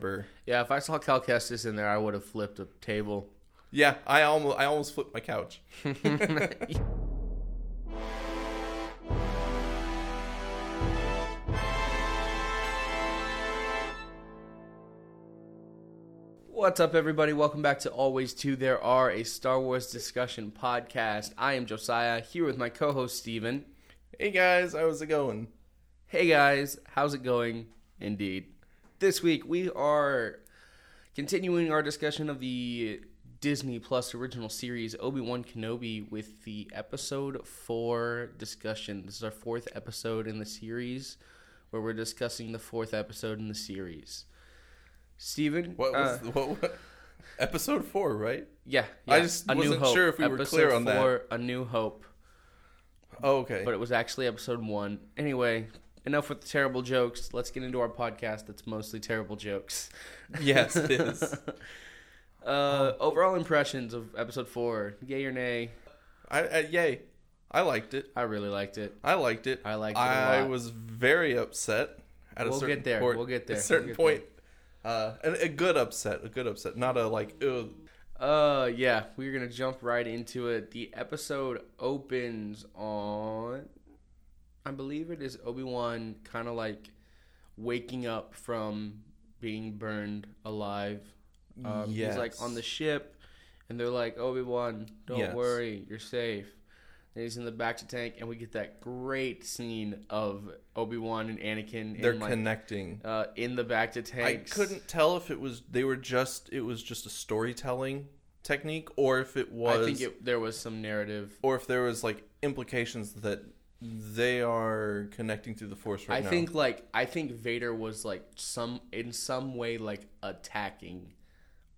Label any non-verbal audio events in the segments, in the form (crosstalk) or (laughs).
Burr. Yeah, if I saw Cal Kestis in there, I would have flipped a table. Yeah, I almost I almost flipped my couch. (laughs) What's up, everybody? Welcome back to Always Two There Are, a Star Wars discussion podcast. I am Josiah, here with my co host, Stephen. Hey guys, how's it going? Hey guys, how's it going? Indeed. This week we are continuing our discussion of the Disney Plus original series Obi Wan Kenobi with the episode 4 discussion. This is our fourth episode in the series where we're discussing the fourth episode in the series. Stephen? What was uh, what, what (laughs) episode four, right? yeah, I just A wasn't Hope. sure if we were clear on that. A New Hope. Oh, okay. but it was actually episode one. Anyway, enough with the terrible jokes. Let's get into our podcast that's mostly terrible jokes. (laughs) yes, it is. (laughs) Uh, overall impressions of episode four, yay or nay? I, I yay. I liked it. I really liked it. I liked it. I liked it I lot. was very upset at a certain. We'll get there. point- We'll get there. At a certain We'll point. Uh, and a good upset. A good upset. Not a like. Ugh. Uh, yeah, we're gonna jump right into it. The episode opens on, I believe it is Obi Wan, kind of like waking up from being burned alive. Um, He's like on the ship, and they're like, Obi Wan, don't Yes. worry, you're safe. And he's in the bacta tank, and we get that great scene of Obi Wan and Anakin They're in like connecting. uh, in the bacta tank. I couldn't tell if it was they were just it was just a storytelling technique or if it was I think it, there was some narrative or if there was like implications that they are connecting through the force right I now. think like I think Vader was like some in some way like attacking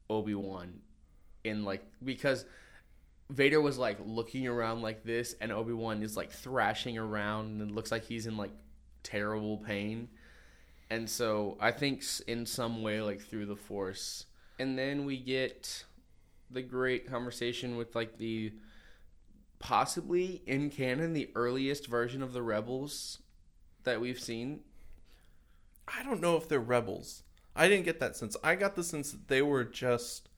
Obi Wan in like because Vader was like looking around like this and Obi Wan is like thrashing around and it looks like he's in like terrible pain. And so I think in some way like through the force. And then we get the great conversation with like the possibly in canon the earliest version of the rebels that we've seen I don't know if they're rebels. I didn't get that sense. I got the sense that they were just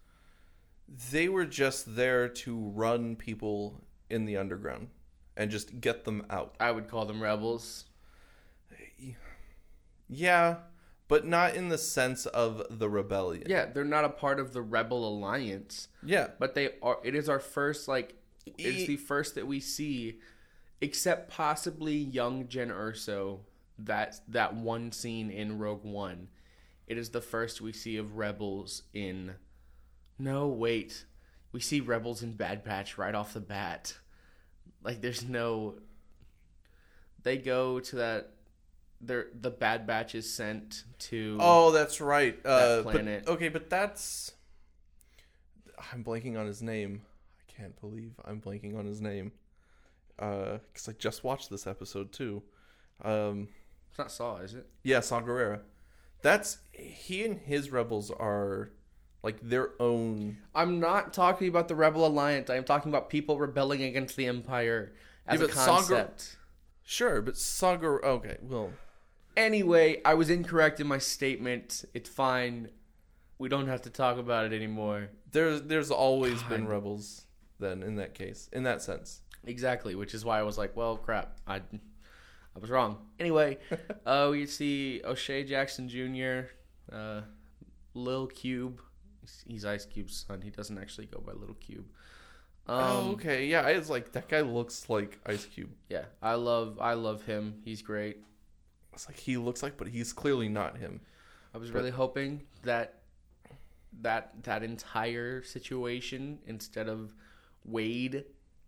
they were just there to run people in the underground and just get them out. I would call them rebels. Yeah, but not in the sense of the rebellion. Yeah, they're not a part of the rebel alliance, Yeah. but they are. It is our first like. It's the first that we see, except possibly young Jyn Erso. That that one scene in Rogue One, it is the first we see of rebels in. No, wait, we see rebels in Bad Batch right off the bat. Like, there's no. They go to that. They're, the Bad Batch is sent to. Oh, that's right. Uh, That but- planet. okay, but that's. I'm blanking on his name. Can't believe I'm blanking on his name. Because I just watched this episode too. Um, It's not Saw, is it? yeah, Saw Gerrera. That's he and his rebels are like their own. I'm not talking about the Rebel Alliance. I am talking about people rebelling against the Empire as Yeah, a concept. Sure, but Saw Gerrera. Okay, well, Anyway, I was incorrect in my statement. It's fine. We don't have to talk about it anymore. there's there's always been rebels. Then in that case, in that sense, Exactly, which is why I was like, well, crap. I, I was wrong. Anyway, (laughs) uh, we see O'Shea Jackson Jr., uh, Lil Cube. He's- Ice Cube's son. He doesn't actually go by Little Cube. Um, oh, okay, yeah. I was like, that guy looks like Ice Cube. Yeah, I love I love him. He's great. It's like he looks like, but he's clearly not him. I was really hoping that that that entire situation instead of Wade,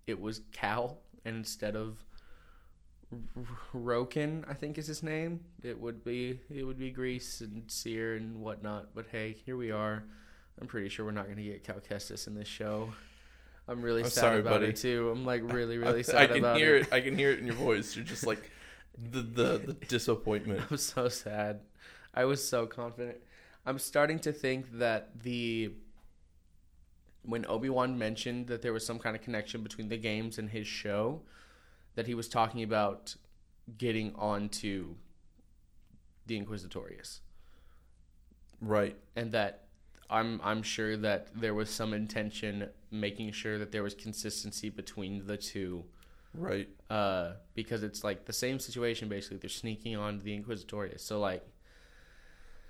it was Cal, and instead of R- Roken, I think is his name. It would be it would be Greez and Cere and whatnot. But hey, here we are. I'm pretty sure we're not going to get Cal Kestis in this show. I'm really I'm sad sorry, about buddy. it too. I'm like (laughs) really really I, sad I can about hear it. it. I can hear it in your voice. You're just like the the, the (laughs) disappointment. I'm so sad. I was so confident. I'm starting to think that the when Obi-Wan mentioned that there was some kind of connection between the games and his show, that he was talking about getting onto the Inquisitorius. Right. and that I'm I'm sure that there was some intention making sure that there was consistency between the two Right. uh, because it's like the same situation basically. They're sneaking on the Inquisitorius, so like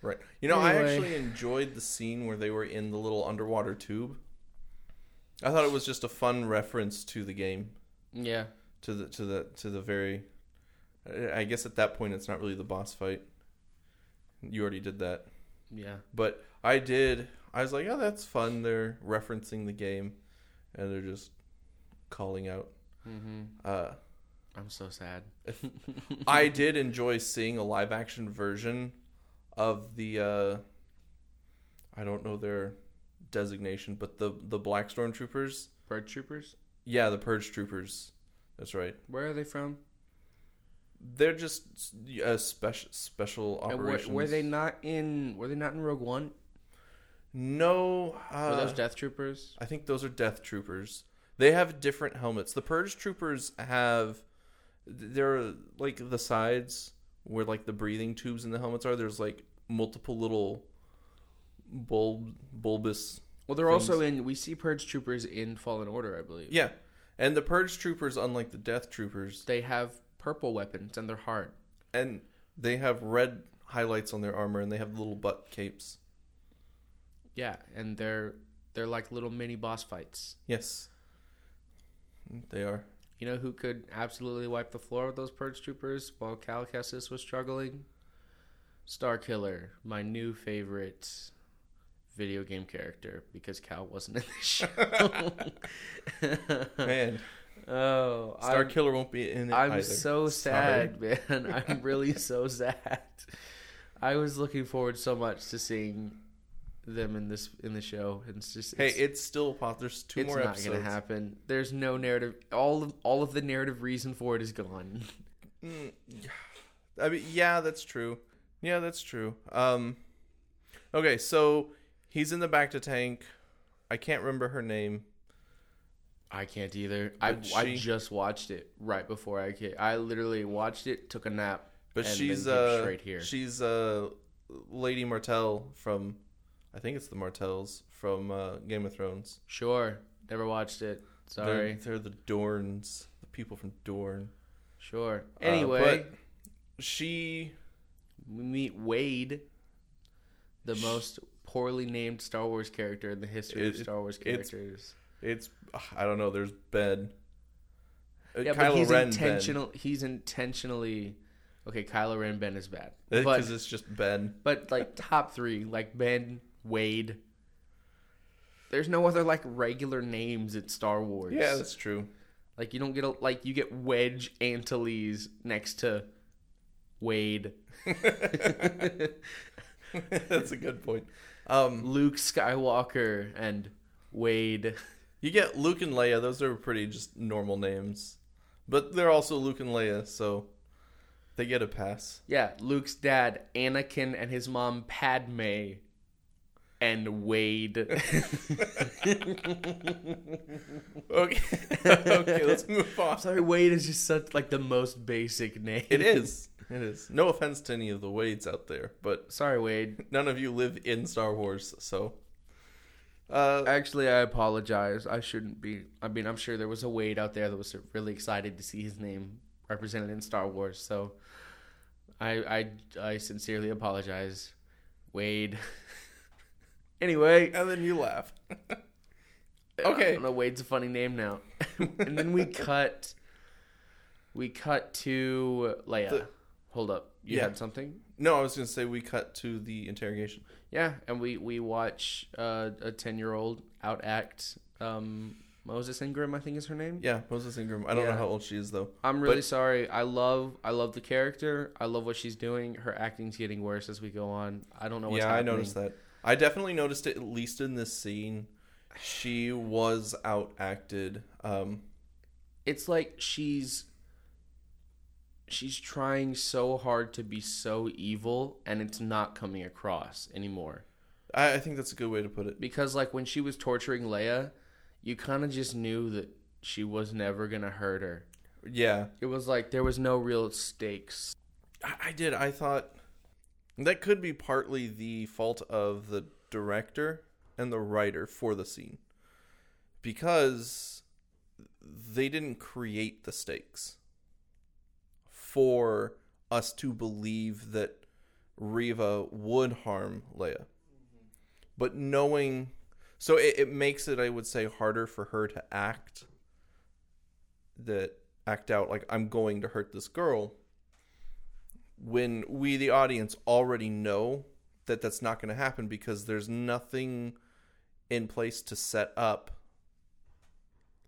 Right. You know, I actually enjoyed the scene where they were in the little underwater tube. I thought it was just a fun reference to the game, yeah, to the to the to the very. I guess at that point it's not really the boss fight. You already did that, yeah, but I did. I was like, oh, that's fun. They're referencing the game, and they're just calling out. hmm Uh, I'm so sad. (laughs) I did enjoy seeing a live action version of the uh I don't know their designation, but the the Black Stormtroopers. Bird troopers, Yeah, the Purge Troopers. That's right. where are they from? They're just uh, special special And were, operations. were they not in? Were they not in Rogue One? No, uh, were those Death Troopers? I think those are Death Troopers. They have different helmets. The Purge Troopers have they're like the sides where like the breathing tubes in the helmets are. There's like multiple little bulb bulbous. Well, they're also in. We see Purge Troopers in Fallen Order, I believe. Yeah, and the Purge Troopers, unlike the Death Troopers, They have purple weapons and they're hard. and they have red highlights on their armor, and they have little butt capes. Yeah, and they're they're like little mini boss fights. Yes, they are. You know who could absolutely wipe the floor with those Purge Troopers while Cal Kestis was struggling? Starkiller, my new favorite video game character because Cal wasn't in the (laughs) show. Man, oh, Star I'm, Killer won't be in it I'm either. so Sorry. sad, (laughs) man. I'm really so sad. I was looking forward so much to seeing them in this in the show, and it's just Hey, it's, it's still pos- There's two it's more not episodes. gonna happen. There's no narrative. All of all of the narrative reason for it is gone. Mm, I mean, yeah, that's true. Yeah, that's true. Um, okay, so he's in the bacta tank. I can't remember her name. I can't either. I But I just watched it right before I came. I literally watched it, took a nap, But she's uh, straight here. she's uh, Lady Martell from, I think it's the Martells from uh, Game of Thrones. Sure, never watched it. They're, Sorry. they're the Dorns, the people from Dorne. Sure. Uh, Anyway, but she, we meet Wade, the most poorly named Star Wars character in the history of Star Wars characters. it's I don't know. There's Ben. Uh, Yeah, Kylo but he's Ren intentional. He's intentionally. Okay, Kylo Ren Ben is bad, because it's just Ben. but like top three, like Ben Wade. There's no other like regular names at Star Wars. Yeah, that's true. Like you don't get a like you get Wedge Antilles next to Wade. (laughs) that's a good point. Um, Luke Skywalker and Wade. You get Luke and Leia; those are pretty just normal names, but they're also Luke and Leia, so they get a pass. Yeah, Luke's dad, Anakin, and his mom, Padme, and Wade. (laughs) (laughs) Okay, (laughs) okay, let's move on. Sorry, Wade is just such like the most basic name. It is. It is. No offense to any of the Wades out there, but Sorry, Wade. (laughs) none of you live in Star Wars, so. Uh, Actually, I apologize. I shouldn't be. I mean, I'm sure there was a Wade out there that was really excited to see his name represented in Star Wars. So, I I I sincerely apologize, Wade. (laughs) anyway, and then you laugh. (laughs) I Okay. don't know. Wade's a funny name now. and then we cut. We cut to Leia. The- Hold up, you Yeah. had something? No, I was going to say we cut to the interrogation. Yeah, and we we watch uh, a ten year old outact um, Moses Ingram. I think is her name. Yeah, Moses Ingram. I don't Yeah. know how old she is though. I'm really But- sorry. I love I love the character. I love what she's doing. Her acting's getting worse as we go on. I don't know what's yeah, happening. I noticed that. I definitely noticed it at least in this scene. She was outacted. Um, It's like she's she's trying so hard to be so evil and it's not coming across anymore. I, I think that's a good way to put it. Because like when she was torturing Leia, you kind of just knew that she was never going to hurt her. Yeah, It was like there was no real stakes. I, I did. I thought That could be partly the fault of the director and the writer for the scene. Because they didn't create the stakes for us to believe that Reva would harm Leia. But knowing so it, it makes it, I would say, harder for her to act that act out like I'm going to hurt this girl when we the audience already know that that's not going to happen because there's nothing in place to set up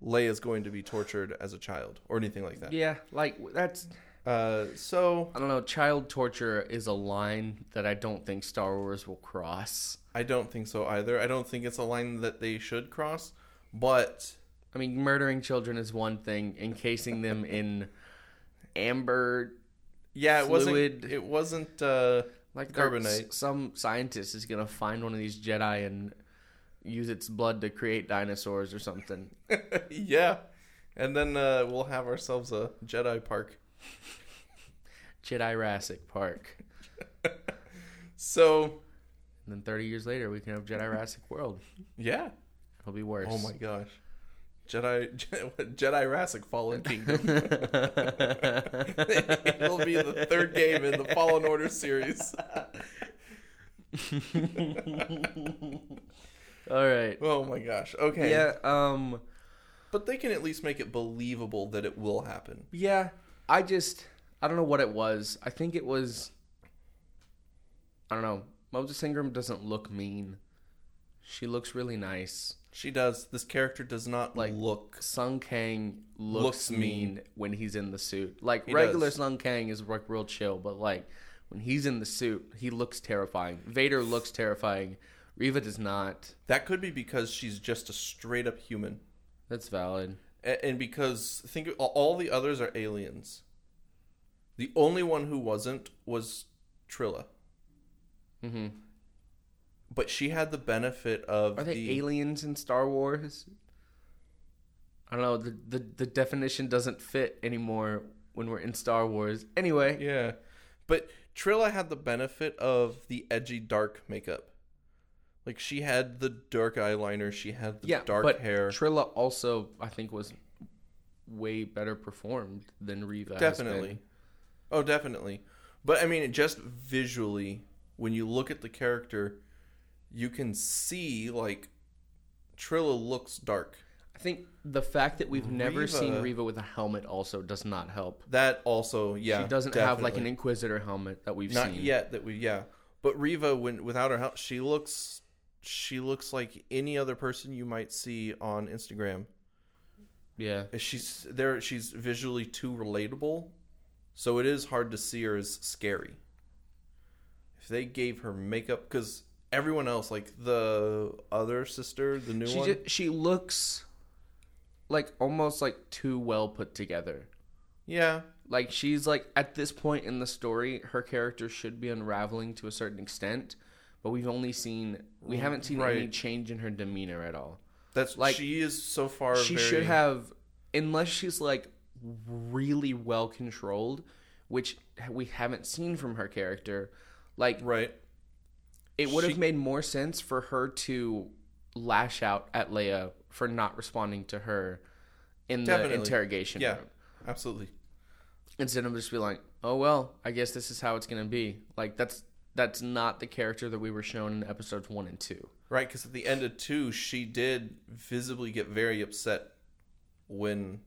Leia's going to be tortured as a child or anything like that. Yeah, like that's Uh, so I don't know. Child torture is a line that I don't think Star Wars will cross. I don't think so either. I don't think it's a line that they should cross, but I mean, murdering children is one thing. Encasing them (laughs) in amber, yeah, it Fluid. wasn't. It wasn't. Uh, like Carbonite. Some scientist is gonna find one of these Jedi and use its blood to create dinosaurs or something. (laughs) yeah, and then uh, we'll have ourselves a Jedi park. Jedi Jurassic Park. So And then 30 years later, we can have Jedi Jurassic World. yeah. It'll be worse. Oh my gosh. Jedi (laughs) Jedi Jurassic Fallen Kingdom. (laughs) It'll be the third game in the Fallen Order series. (laughs) All right. Oh my gosh. Okay. Yeah. Um. But they can at least make it believable that it will happen. Yeah. I just I don't know what it was. I think it was. I don't know. Moses Ingram doesn't look mean. She looks really nice. She does. This character does not Like- look. Sung Kang looks, Looks mean. mean. when he's in the suit. Like He regular does. Sung Kang is like real chill, but like when he's in the suit, he looks terrifying. Vader looks terrifying. Reva does not. That could be because she's just a straight up human, That's valid. And because think all the others are aliens. The only one who wasn't was Trilla, hmm but she had the benefit of Are they the aliens in Star Wars? I don't know. The, the the definition doesn't fit anymore when we're in Star Wars. Anyway, Yeah. But Trilla had the benefit of the edgy dark makeup. Like she had the dark eyeliner, she had the yeah, dark but hair. Trilla also, I think, was way better performed than Reva. definitely. Oh, definitely. But I mean, just visually, when you look at the character, you can see like Trilla looks dark. I think the fact that we've never seen Reva- Riva with a helmet also does not help. That also, yeah, she doesn't have like an. Inquisitor helmet that we've not seen. yet that we yeah. But Reva, when without her help, she looks she looks like any other person you might see on Instagram. Yeah. she's there she's visually too relatable so it is hard to see her as scary if they gave her makeup because everyone else like the other sister the new She one ju- she looks like almost like too well put together. yeah Like she's like at this point in the story, her character should be unraveling to a certain extent, but we've only seen we mm, haven't seen any change in her demeanor at all. that's Like, she is so far she very, should have unless she's like really well controlled, which we haven't seen from her character. Like right it would have made more sense for her to lash out at Leia for not responding to her in the Definitely. interrogation yeah room. absolutely Instead of just be like, "Oh well, I guess this is how it's gonna be." Like that's that's not the character that we were shown in episodes one and two. right because at the end of two she did visibly get very upset when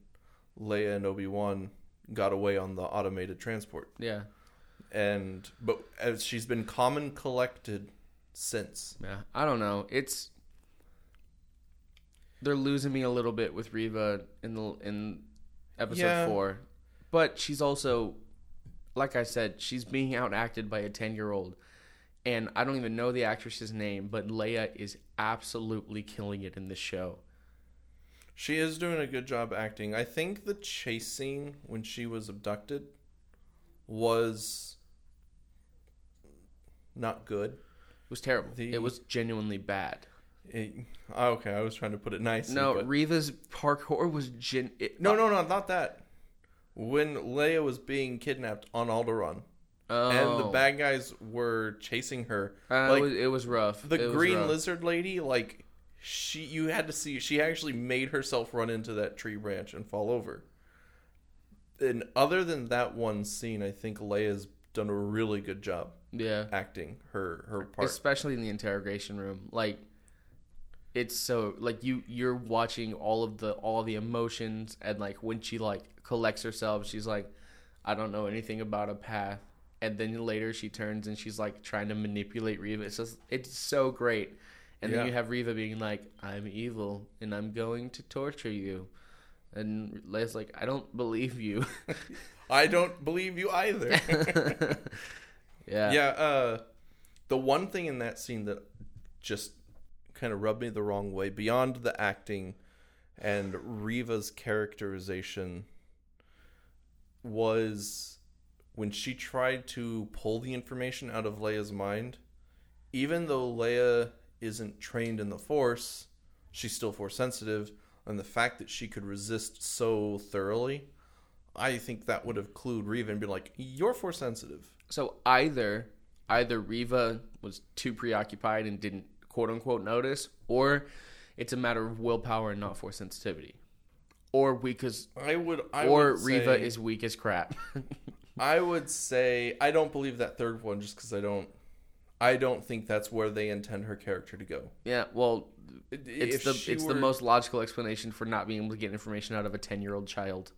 leia and obi-wan got away on the automated transport Yeah, and but as she's been calm and collected since yeah. I don't know. It's they're losing me a little bit with Reva in the in episode Yeah. four, but she's also, like I said, she's being outacted by a ten year old, and I don't even know the actress's name, but Leia is absolutely killing it in this show. She is doing a good job acting. I think the chase scene when she was abducted was not good. It was terrible. The- it was genuinely bad. It, oh, okay, I was trying to put it nice. No, but- Reva's parkour was gen. It, no, no, no, not that. When Leia was being kidnapped on Alderaan, Oh, and the bad guys were chasing her. Uh, like it, was, it was rough. the It green rough. lizard lady, like she, you had to see she actually made herself run into that tree branch and fall over. And other than that one scene, I think Leia's done a really good job Yeah, acting her her part. especially in the interrogation room. Like, it's so like you you're watching all of the all the emotions and like when she like collects herself, she's like, I don't know anything about a path. And then later she turns and she's like trying to manipulate Reva. It's just it's so great. And Yeah. then you have Reva being like, "I'm evil and I'm going to torture you," and Leia's like, "I don't believe you." (laughs) I don't believe you either. (laughs) yeah. yeah, uh, the one thing in that scene that just kind of rubbed me the wrong way, beyond the acting and Reva's characterization, was when she tried to pull the information out of Leia's mind. Even though Leia isn't trained in the Force, she's still Force sensitive, and the fact that she could resist so thoroughly. I think that would have clued Reva and be like, "You're force sensitive." So either either Reva was too preoccupied and didn't quote unquote notice, or it's a matter of willpower and not force sensitivity, or weak as I would. I or would Reva say- is weak as crap. (laughs) I would say I don't believe that third one just because I don't. I don't think that's where they intend her character to go. yeah, well, it's If the it's the most logical explanation for not being able to get information out of a ten year old child.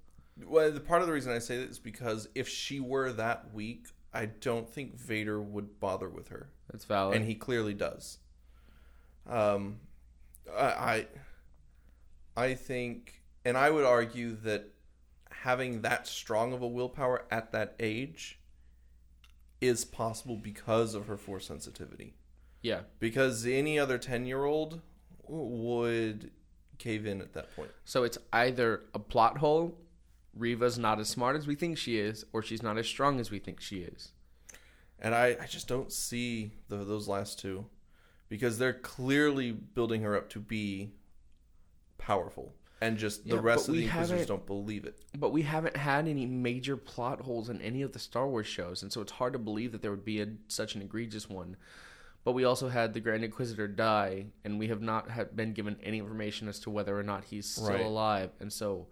Well, the part of the reason I say that is because if she were that weak, I don't think Vader would bother with her, That's valid. and he clearly does. Um, I, I, think, and I would argue that having that strong of a willpower at that age is possible because of her force sensitivity. yeah, Because any other 10 year old would cave in at that point. so it's either a plot hole. Reva's not as smart as we think she is, or she's not as strong as we think she is. And I, I just don't see the, those last two because they're clearly building her up to be powerful. And just the rest of the Inquisitors don't believe it. But we haven't had any major plot holes in any of the Star Wars shows, and so it's hard to believe that there would be a, such an egregious one. But we also had the Grand Inquisitor die, and we have not had been given any information as to whether or not he's still Right. alive. And so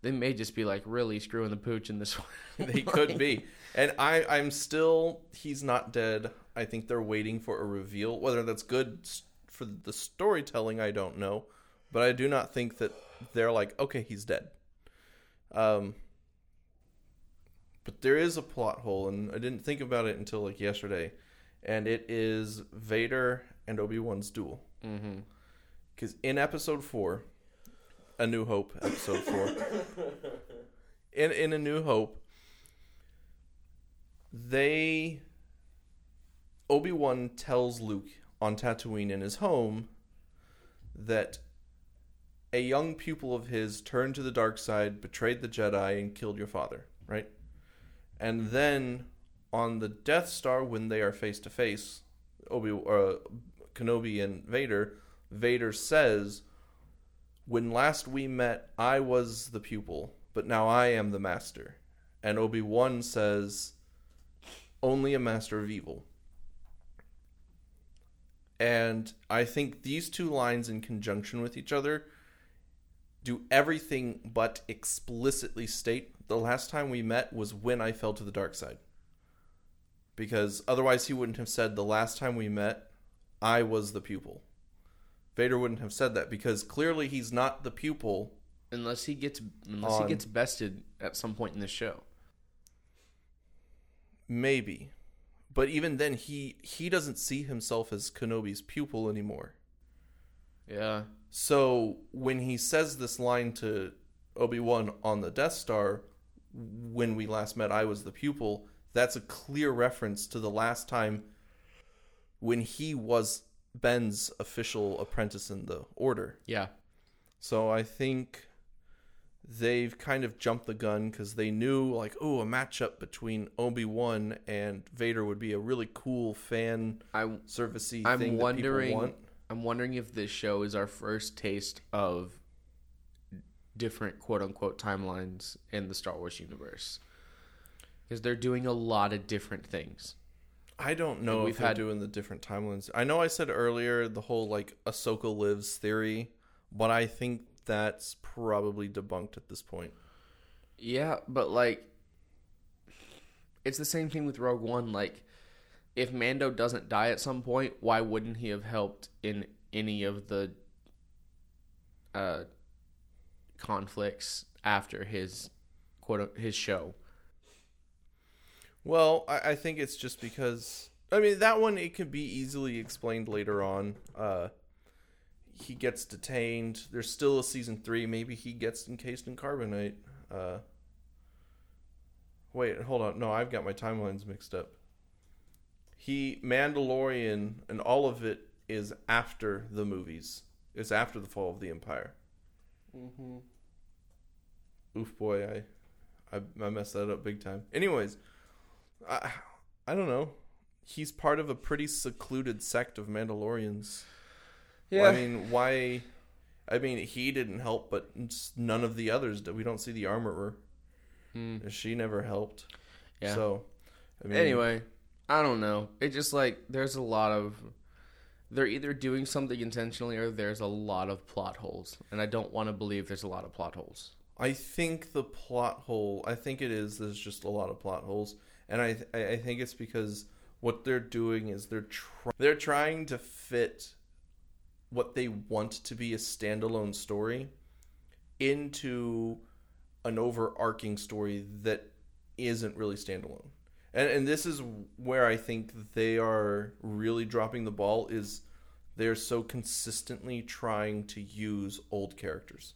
they may just be like really screwing the pooch in this one. (laughs) They could be. And I, I'm still, he's not dead. I think they're waiting for a reveal. Whether that's good for the storytelling, I don't know. But I do not think that they're like, okay, he's dead. Um, but there is a plot hole, and I didn't think about it until like yesterday. And it is Vader and Obi Wan's duel. mm-hmm. Because in episode four, A New Hope, episode four, (laughs) in in A New Hope, they Obi Wan tells Luke on Tatooine in his home that a young pupil of his turned to the dark side, betrayed the Jedi, and killed your father. Right, and then on the Death Star, when they are face to face, Obi uh, Kenobi and Vader. Vader says, When last we met, I was the pupil, but now I am the master. And Obi Wan says, Only a master of evil. And I think these two lines, in conjunction with each other, do everything but explicitly state the last time we met was when I fell to the dark side. Because otherwise, he wouldn't have said, The last time we met, I was the pupil. Vader wouldn't have said that because clearly he's not the pupil. Unless he gets unless On- he gets bested at some point in the show. Maybe. But even then he he doesn't see himself as Kenobi's pupil anymore. Yeah. So when he says this line to Obi-Wan on the Death Star when we last met I was the pupil, that's a clear reference to the last time when he was Ben's official apprentice in the order. Yeah. So I think they've kind of jumped the gun because they knew, like, oh, a matchup between Obi Wan and Vader would be a really cool fan I servicey I'm thing wondering- that people want. I'm wondering if this show is our first taste of different quote unquote timelines in the Star Wars universe. because they're doing a lot of different things. I don't know if we've they're had- doing the different timelines. I know I said earlier the whole like Ahsoka lives theory, but I think that's probably debunked at this point. Yeah, but like it's the same thing with Rogue One. Like if Mando doesn't die at some point, why wouldn't he have helped in any of the uh conflicts after his quote his show? Well, I, I think it's just because I mean that one it could be easily explained later on. Uh, he gets detained. There's still a season three. Maybe he gets encased in carbonite. Uh, wait, hold on. No, I've got my timelines mixed up. He Mandalorian and all of it is after the movies. It's after the fall of the Empire. Mm-hmm. Oof, boy, I, I, I messed that up big time. Anyways, I, I don't know. He's part of a pretty secluded sect of Mandalorians. Yeah. I mean, why? I mean, he didn't help, but none of the others. We don't see the armorer. Mm. She never helped. Yeah. So, I mean, anyway, I don't know. It just like there's a lot of they're either doing something intentionally or there's a lot of plot holes, and I don't want to believe there's a lot of plot holes. I think the plot hole. I think it is. There's just a lot of plot holes, and I I I think it's because what they're doing is they're tr- they're trying to fit what they want to be a standalone story into an overarching story that isn't really standalone. And and this is where I think they are really dropping the ball is they're so consistently trying to use old characters.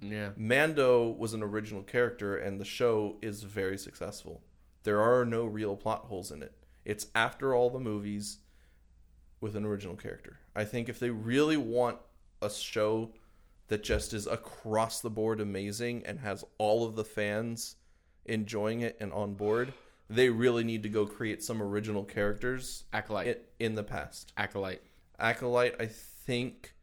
Yeah. Mando was an original character, and the show is very successful. There are no real plot holes in it. It's after all the movies with an original character. I think if they really want a show that just is across the board amazing and has all of the fans enjoying it and on board, they really need to go create some original characters Acolyte. in, in the past. Acolyte. Acolyte, I think.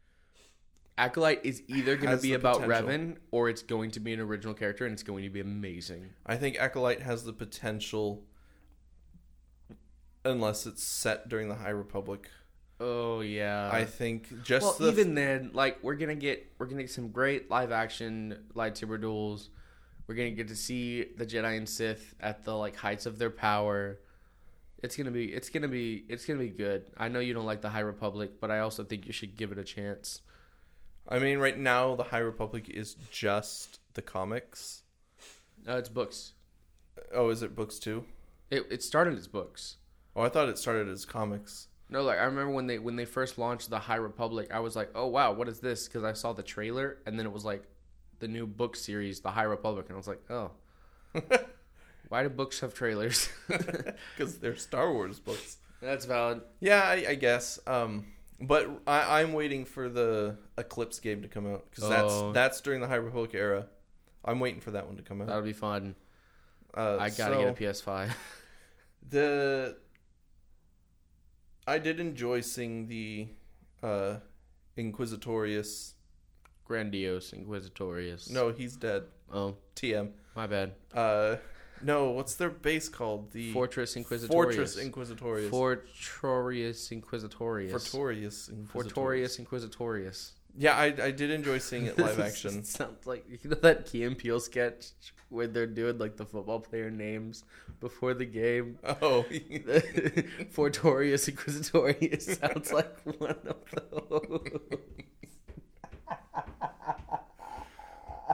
Acolyte is either going to be about potential. Revan or it's going to be an original character and it's going to be amazing. I think Acolyte has the potential, unless it's set during the High Republic. Oh yeah. I think just well, the even then, like we're gonna get we're gonna get some great live action lightsaber duels. We're gonna get to see the Jedi and Sith at the like heights of their power. It's gonna be it's gonna be it's gonna be good. I know you don't like the High Republic, but I also think you should give it a chance. I mean, right now the High Republic is just the comics. Uh, it's books. Oh, is it books too? It it started as books. Oh, I thought it started as comics. No, like I remember when they when they first launched the High Republic, I was like, "Oh wow, what is this?" Because I saw the trailer, and then it was like the new book series, the High Republic, and I was like, "Oh, (laughs) why do books have trailers?" (laughs) Because they're Star Wars books. That's valid. Yeah, I, I guess. Um, but I, I'm waiting for the Eclipse game to come out because Oh. that's that's during the High Republic era. I'm waiting for that one to come out. That'll be fun. Uh, I gotta so- get a PS5. (laughs) the I did enjoy seeing the uh Inquisitorius. Grandiose, Inquisitorious. No, he's dead. Oh, TM. my bad. Uh no, what's their base called? The Fortress Inquisitorius. Fortress Inquisitorius. Fortorius Inquisitorious. Fortorius Inquisitorius. Fortorius Inquisitorious. Yeah, I I did enjoy seeing it live (laughs) action. Sounds like you know that Key and Peele sketch where they're doing like the football player names before the game. Oh, (laughs) Fortorius Inquisitorius sounds like one of those.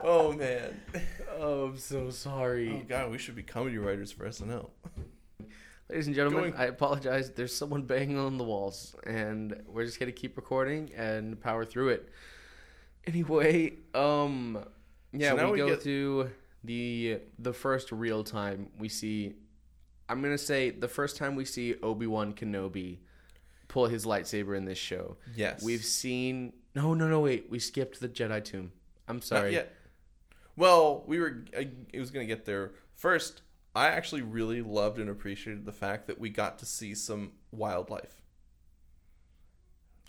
oh man. Oh, I'm so sorry. Oh god, we should be comedy writers for SNL. Ladies and gentlemen, Going- I apologize. There's someone banging on the walls, and we're just gonna keep recording and power through it. Anyway, um, yeah, So now we, we go get- to the the first real time we see. I'm gonna say the first time we see Obi Wan Kenobi pull his lightsaber in this show. Yes. We've seen. No, no, no. Wait, we skipped the Jedi tomb. I'm sorry. Well, we were. I, it was going to get there first. I actually really loved and appreciated the fact that we got to see some wildlife.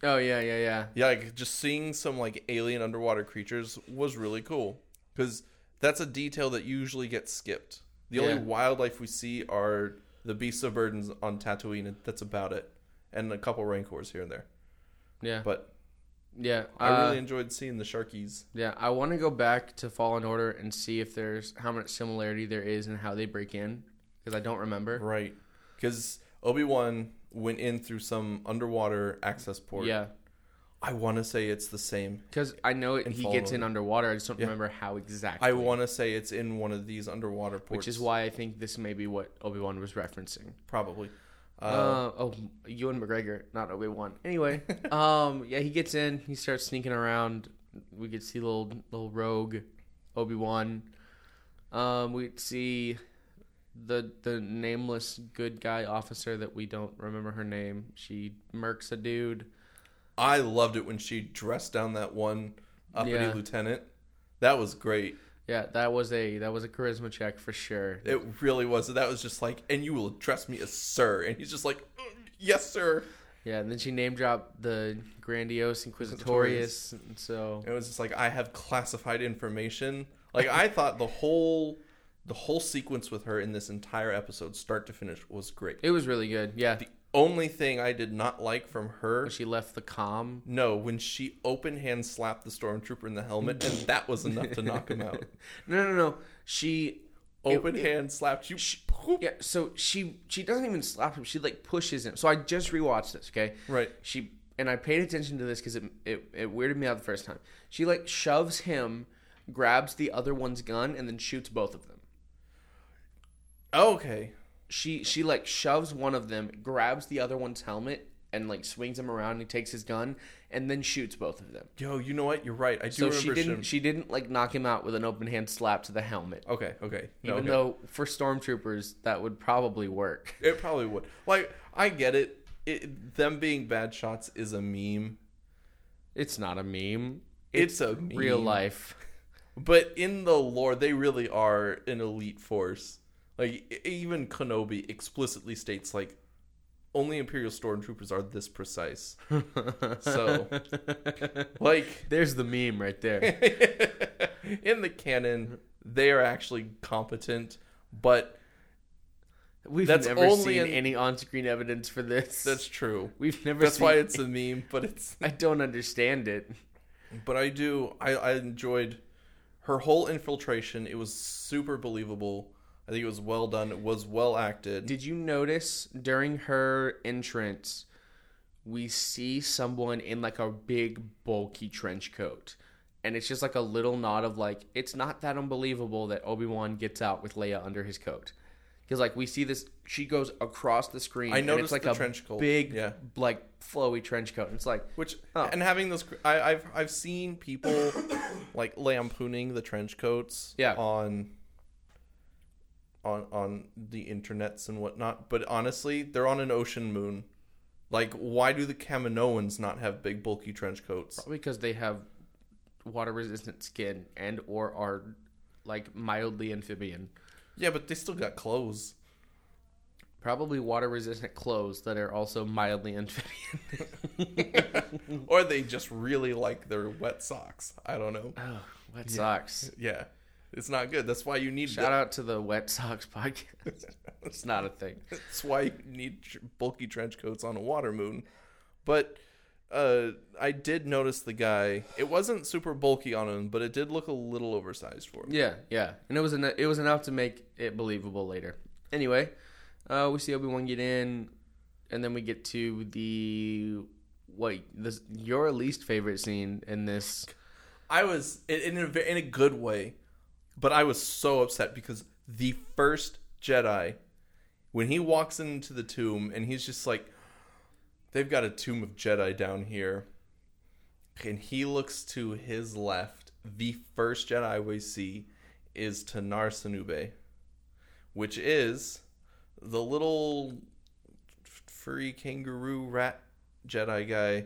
Oh yeah, yeah, yeah. Yeah, like just seeing some like alien underwater creatures was really cool because that's a detail that usually gets skipped. The only wildlife we see are the beasts of burdens on Tatooine, and that's about it. And a couple rancors here and there. Yeah, But yeah. I uh, really enjoyed seeing the Sharkies. Yeah, I want to go back to Fallen Order and see if there's how much similarity there is and how they break in because I don't remember. Right. Because Obi Wan went in through some underwater access port. Yeah, I want to say it's the same. because I know it, he Fallen gets in underwater. I just don't Yeah. remember how exactly. I want to say it's in one of these underwater ports. which is why I think this may be what Obi Wan was referencing. Probably. Uh, Uh, oh, Ewan McGregor, not Obi Wan. Anyway, (laughs) um, yeah, he gets in. He starts sneaking around. We could see little little rogue Obi Wan. Um, we see the the nameless good guy officer that we don't remember her name. She murks a dude. I loved it when she dressed down that one uppity Yeah. lieutenant. That was great. Yeah, that was a that was a charisma check for sure. It really was. That was just like, and you will address me as sir. And he's just like, "Mm, yes, sir. Yeah, and then she name dropped the grandiose inquisitorius, and so It was just like I have classified information. Like I thought the whole the whole sequence with her in this entire episode, start to finish, was great. it was really good. Yeah, The only thing I did not like from her, she left the calm. no, when she open hand slapped the stormtrooper in the helmet, and that was enough to knock him out. (laughs) No, no, no. She Open it- hand slapped you. Yeah, so she she doesn't even slap him. She like pushes him. So I just rewatched this. Okay, Right. She and I paid attention to this because it, it it weirded me out the first time. She like shoves him, grabs the other one's gun, and then shoots both of them. Okay. She she like shoves one of them, grabs the other one's helmet, and like swings him around. And he takes his gun and then shoots both of them. Yo, you know what? You're right. I do So remember she didn't she didn't like knock him out with an open hand slap to the helmet. Okay, okay. No, Even okay. though for stormtroopers that would probably work. (laughs) It probably would. Like, I get it. it. Them being bad shots is a meme. It's not a meme. It's, a meme. real life. But in the lore, they really are an elite force. Like, even Kenobi explicitly states, like, only Imperial stormtroopers are this precise. (laughs) So, like, (laughs) There's the meme right there. (laughs) in the canon, they are actually competent, but We've That's never only seen in- any on-screen evidence for this. that's true. We've never. That's seen, why it's a meme, but it's I don't understand it. But I do. I, I enjoyed her whole infiltration. It was super believable. I think it was well done. It was well acted. Did you notice during her entrance, we see someone in like a big bulky trench coat, and it's just like a little nod of like it's not that unbelievable that Obi Wan gets out with Leia under his coat. Because like we see this, she goes across the screen. I and noticed it's like a trench coat. big, Yeah. like flowy trench coat. And it's like Which Oh. and having those, I, I've I've seen people like lampooning the trench coats. Yeah. On. On on the internets and whatnot, but honestly, they're on an ocean moon. Like, why do the Kaminoans not have big bulky trench coats? Probably because they have water resistant skin and or are like mildly amphibian. Yeah, but they still got clothes. Probably water resistant clothes that are also mildly amphibian. (laughs) or they just really like their wet socks. I don't know. oh, wet socks. Yeah, it's not good. That's why you need. Shout out to the Wet Socks podcast. (laughs) it's not a thing. (laughs) That's why you need bulky trench coats on a water moon. But uh, I did notice the guy. It wasn't super bulky on him, but it did look a little oversized for him. Yeah, yeah, and it was en- it was enough to make it believable later. Anyway, uh, we see Obi Wan get in, and then we get to the wait this your least favorite scene in this. I was in a, in a good way, but I was so upset because the first Jedi, when he walks into the tomb and he's just like, they've got a tomb of Jedi down here, and he looks to his left. The first Jedi we see is Tera Sinube, which is the little furry kangaroo rat Jedi guy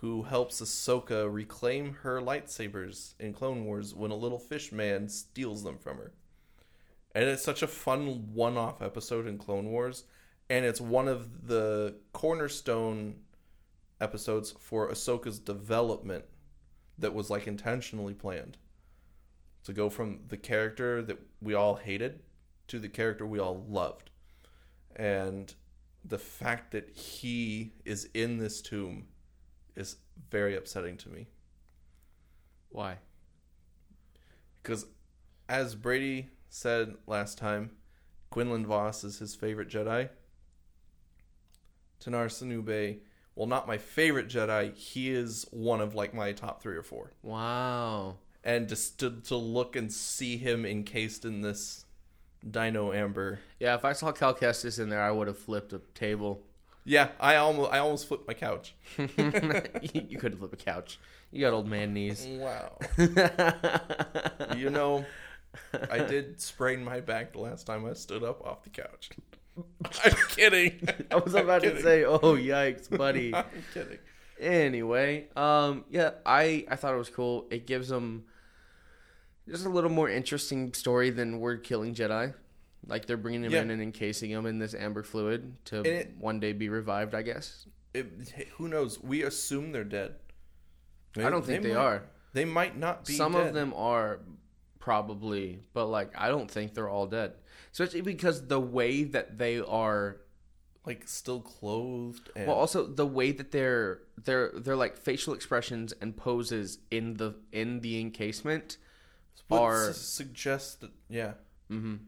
who helps Ahsoka reclaim her lightsabers in Clone Wars when a little fish man steals them from her. And it's such a fun one off episode in Clone Wars. And it's one of the cornerstone episodes for Ahsoka's development that was like intentionally planned. To go from the character that we all hated to the character we all loved. And the fact that he is in this tomb is very upsetting to me. Why? Because, as Brady said last time, Quinlan Vos is his favorite Jedi. Tera Sinube, well, not my favorite Jedi, he is one of like my top three or four. Wow. And just to, to look and see him encased in this Dino Amber. Yeah, if I saw Cal Kestis in there, I would have flipped a table. Yeah, I almost I almost flipped my couch. (laughs) you couldn't flip a couch. You got old man knees. Wow. (laughs) you know, I did sprain my back the last time I stood up off the couch. (laughs) I'm kidding. I was about to say, "Oh yikes, buddy." I'm kidding. anyway, um, yeah, I I thought it was cool. It gives them just a little more interesting story than Word Killing Jedi. Like they're bringing him Yeah. in and encasing him in this amber fluid to it- one day be revived. I guess. It, who knows? We assume they're dead. I don't think they, might- are. They might not be. Some dead. of them are probably, but like I don't think they're all dead. Especially because the way that they are like still clothed. And Well, also the way that they're they're they're like facial expressions and poses in the in the encasement What are s- suggests that yeah, mhm,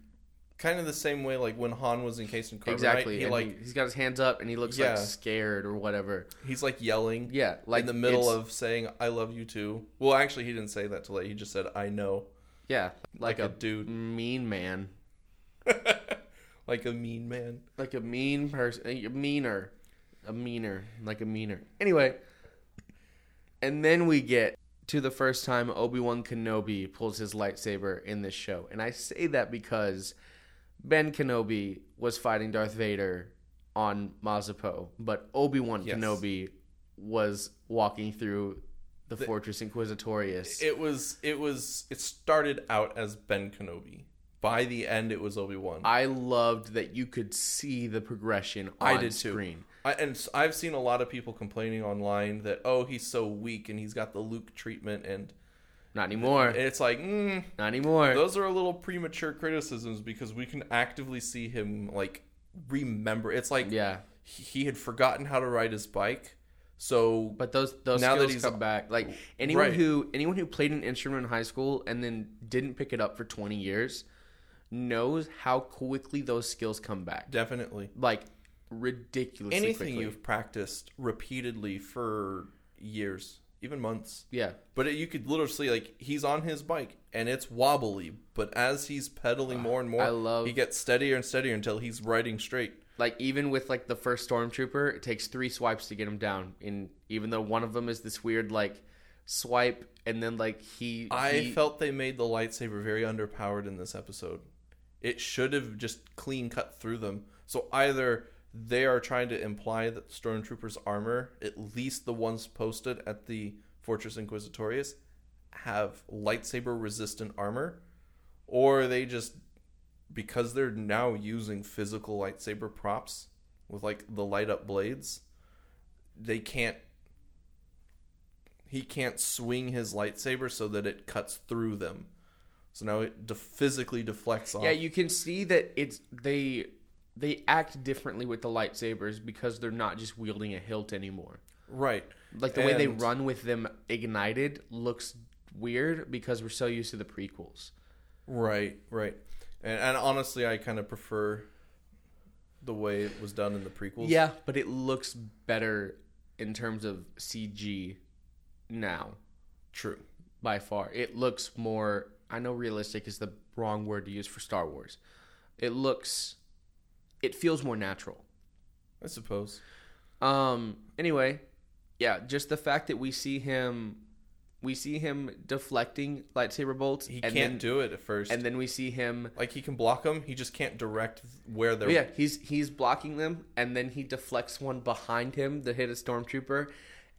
kind of the same way like when Han was encased in carbonite. exactly. He and like he, has got his hands up and he looks Yeah. like scared or whatever. he's like yelling. Yeah, like in the middle of saying "I love you too." Well, actually, he didn't say that to Leia. He just said "I know," yeah, like, like, a, a, dude, mean man, (laughs) like a mean man. like a mean person, a meaner, a meaner, like a meaner. Anyway, and then we get to the first time Obi Wan Kenobi pulls his lightsaber in this show, and I say that because Ben Kenobi was fighting Darth Vader on Mapuzo, but Obi Wan Yes. Kenobi was walking through the, Fortress Inquisitorius. It was. It was. It started out as Ben Kenobi. By the end, it was Obi Wan. I loved that you could see the progression on I did too. screen. I, and I've seen a lot of people complaining online that oh he's so weak and he's got the Luke treatment and, Not anymore. and it's like mm, Not anymore. those are a little premature criticisms because we can actively see him like remember. It's like yeah. he had forgotten how to ride his bike, so But those those Now that he's- come back. Like anyone Right. who anyone who played an instrument in high school and then didn't pick it up for twenty years knows how quickly those skills come back. definitely Like ridiculously anything quickly. you've practiced repeatedly for years, even months. yeah. But it, you could literally like he's on his bike and it's wobbly, but as he's pedaling more and more, I love- he gets steadier and steadier until he's riding straight. Like even with like the first stormtrooper, it takes three swipes to get him down. And even though one of them is this weird like swipe, and then like he, I he- felt they made the lightsaber very underpowered in this episode. It should have just clean cut through them. So either they are trying to imply that the stormtroopers' armor, at least the ones posted at the Fortress Inquisitorius, have lightsaber resistant armor, or they just because they're now using physical lightsaber props with like the light up blades, they can't he can't swing his lightsaber so that it cuts through them. So now it de- physically deflects off. yeah, you can see that it's they they act differently with the lightsabers because they're not just wielding a hilt anymore. right. Like the way they run with them ignited looks weird because we're so used to the prequels. Right, right. And, and honestly, I kind of prefer the way it was done in the prequels. Yeah, but it looks better in terms of CG now True. by far. It looks more I know realistic is the wrong word to use for Star Wars. It looks it feels more natural. I suppose. Um anyway, yeah, just the fact that we see him we see him deflecting lightsaber bolts He and can't then, do it at first. and then we see him like he can block them, he just can't direct where they're. Yeah, he's he's blocking them, and then he deflects one behind him to hit a stormtrooper,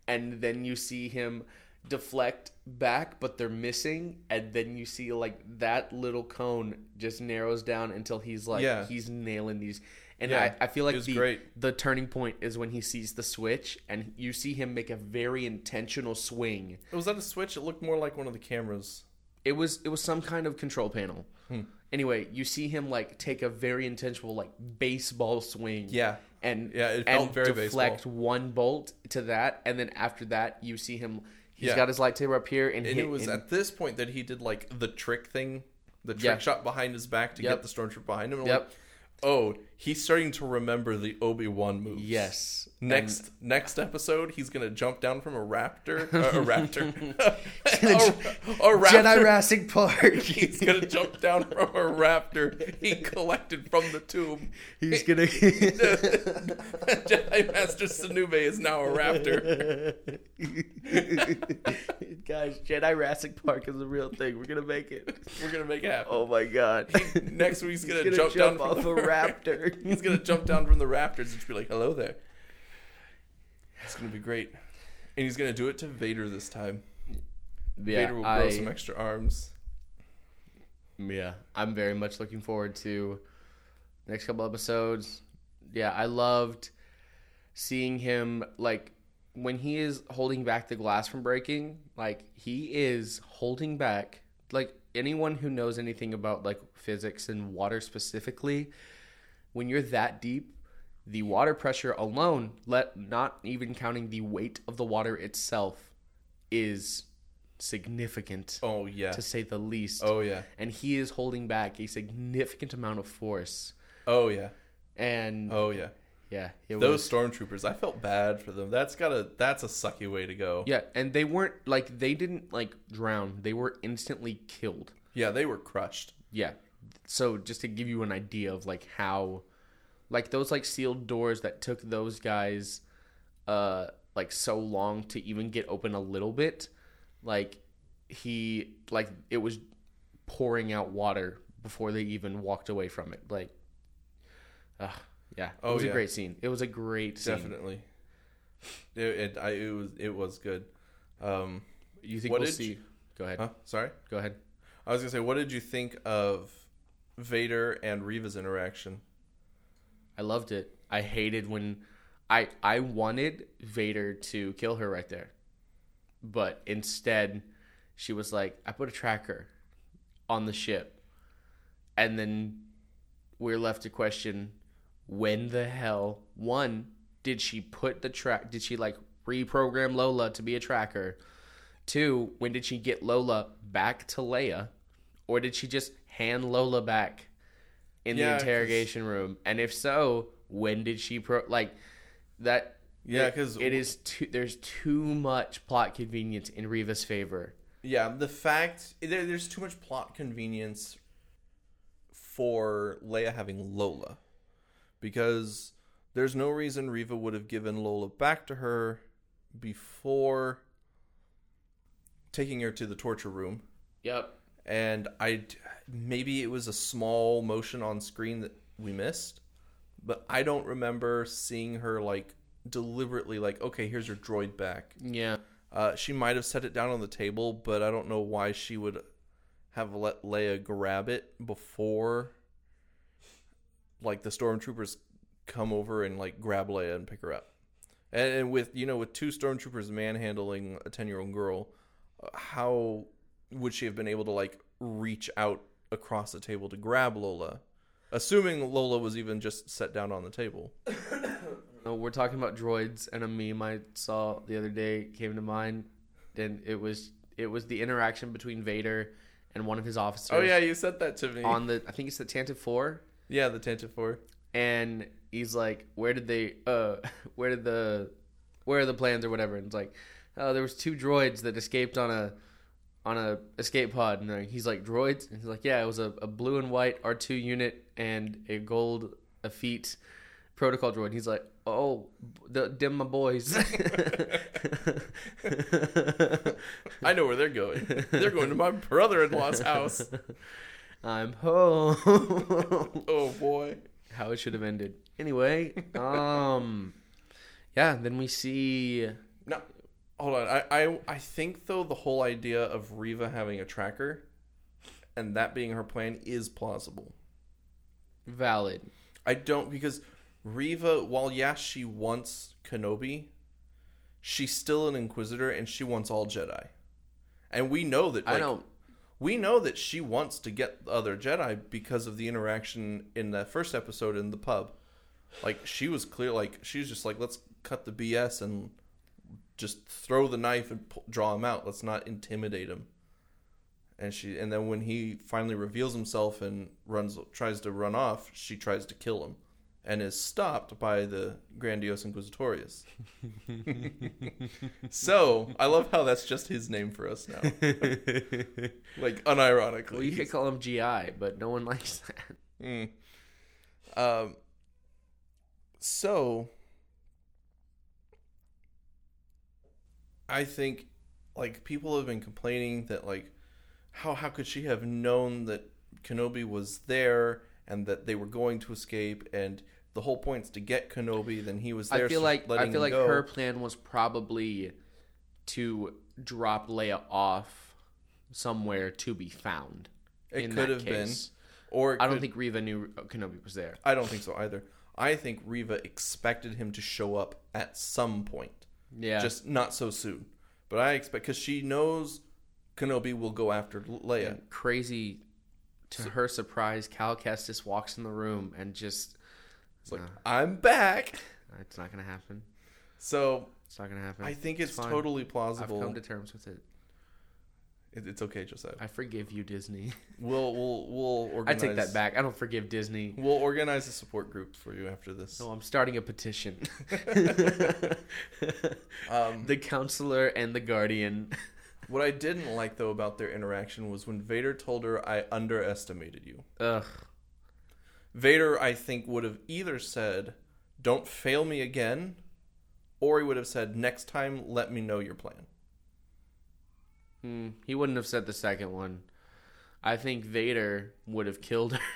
and then you see him deflect back, but they're missing, and then you see like that little cone just narrows down until he's like Yeah. he's nailing these. And Yeah, I, I feel like the great. the turning point is when he sees the switch, and you see him make a very intentional swing. Was that a switch? It looked more like one of the cameras. It was it was some kind of control panel. Hmm. Anyway, you see him like take a very intentional like baseball swing. Yeah. And Yeah, it and felt very deflect baseball. one bolt to that, and then after that, you see him. He's Yeah. got his lightsaber up here, and, And hit, it was and- at this point that he did like the trick thing, the trick Yeah. shot behind his back to Yep. get the stormtrooper behind him. Yep. like, oh, he's starting to remember the Obi Wan moves. yes. Next next episode, he's gonna jump down from a raptor, uh, a (laughs) raptor, (laughs) a, a raptor. Jedi Jurassic Park. (laughs) He's gonna jump down from a raptor he collected from the tomb. He's gonna. Jedi Master Sinube is now a raptor. Guys, Jedi Jurassic Park is a real thing. We're gonna make it. We're gonna make it happen. Oh my god. Next week he's gonna, He's jump, down off from a the (laughs) He's gonna jump down from the raptors and just be like, "Hello there." It's gonna be great, and he's gonna do it to Vader this time. yeah, Vader will grow I, some extra arms. yeah, I'm very much looking forward to next couple episodes. Yeah, I loved seeing him like when he is holding back the glass from breaking. Like he is holding back. Like anyone who knows anything about like physics and water specifically, when you're that deep, the water pressure alone, let not even counting the weight of the water itself, is significant Oh yeah. to say the least. Oh yeah. And he is holding back a significant amount of force. Oh yeah. And Oh yeah. yeah, Those was stormtroopers, I felt bad for them. That's gotta. That's a sucky way to go. yeah, and they weren't like they didn't like drown. They were instantly killed. Yeah, they were crushed. Yeah. So just to give you an idea of like how like those like sealed doors that took those guys uh like so long to even get open a little bit, like he like it was pouring out water before they even walked away from it. Like uh, yeah. It Oh, was a great scene. It was a great scene. Definitely. It, it, I, it was. It was good. Um. You think What we'll did see you- Go ahead. Huh? Sorry. Go ahead. I was gonna say, what did you think of Vader and Reva's interaction? I loved it. I hated when I I wanted Vader to kill her right there. But instead she was like, I put a tracker on the ship. And then we're left to question when the hell one did she put the track did she like reprogram Lola to be a tracker? Two, when did she get Lola back to Leia? Or did she just hand Lola back in Yeah, the interrogation room? And if so, when did she pro like that Yeah, it- 'cause- it is too there's too much plot convenience in Reva's favor. Yeah, the fact there, there's too much plot convenience for Leia having Lola, because there's no reason Reva would have given Lola back to her before taking her to the torture room. Yep. And I maybe it was a small motion on screen that we missed, but I don't remember seeing her like deliberately like, okay, here's your droid back. Yeah. Uh, she might have set it down on the table, but I don't know why she would have let Leia grab it before like the stormtroopers come over and like grab Leia and pick her up. And, and with you know with two stormtroopers manhandling a 10-year-old girl, uh, how would she have been able to like reach out across the table to grab Lola? Assuming Lola was even just set down on the table. (coughs) No, we're talking about droids, and a meme I saw the other day came to mind, and it was it was the interaction between Vader and one of his officers. Oh yeah, you said that to me. on the I think it's the Tantive Four, yeah, the Tantive 4. and he's like, "Where did they? Uh, (laughs) where did the? Where are the plans or whatever?" And it's like, "Oh, there was two droids that escaped on a." On a escape pod, and he's like droids, and he's like, yeah, it was a, a blue and white R two unit and a gold Effete protocol droid. He's like, oh, the, them my boys. (laughs) I know where they're going. They're going to my brother-in-law's house. (laughs) I'm home. Oh boy. How it should have ended. Anyway, um, yeah. Then we see. Hold on. I, I I think though the whole idea of Reva having a tracker and that being her plan is plausible. Valid. I don't because Reva, while yes, she wants Kenobi, she's still an Inquisitor and she wants all Jedi. And we know that I like, don't. we know that she wants to get the other Jedi because of the interaction in that first episode in the pub. Like she was clear, like she was just like, let's cut the BS and just throw the knife and pull, draw him out. Let's not intimidate him. And she, and then when he finally reveals himself and runs, tries to run off, she tries to kill him, and is stopped by the grandiose Inquisitorius. (laughs) so I love how that's just his name for us now, (laughs) like unironically. well, you could call him GI, but no one likes that. Mm. Um. So, I think, like, people have been complaining that, like, how how could she have known that Kenobi was there and that they were going to escape and the whole point's to get Kenobi. Then he was there. I feel so like I feel like go. her plan was probably to drop Leia off somewhere to be found. It could have been, or I don't could- think Reva knew Kenobi was there. I don't think so either. I think Reva expected him to show up at some point. Yeah, just not so soon. But I expect because she knows Kenobi will go after Leia. And crazy. To her surprise, Cal Kestis walks in the room and just. It's like. I'm back. It's not gonna happen. So It's not gonna happen. I think it's, fine. totally I've plausible. come to terms with it. It- it's okay, Josiah. I forgive you, Disney. (laughs) We'll we'll we'll organize. I take that back. I don't forgive Disney. We'll organize a support group for you after this. No, I'm starting a petition. (laughs) (laughs) Um, the counselor and the guardian. what I didn't like though about their interaction was when Vader told her, "I underestimated you." Ugh. Vader, I think, would have either said, "Don't fail me again," or he would have said, "Next time, let me know your plan." Hmm, he wouldn't have said the second one. I think Vader would have killed her. (laughs)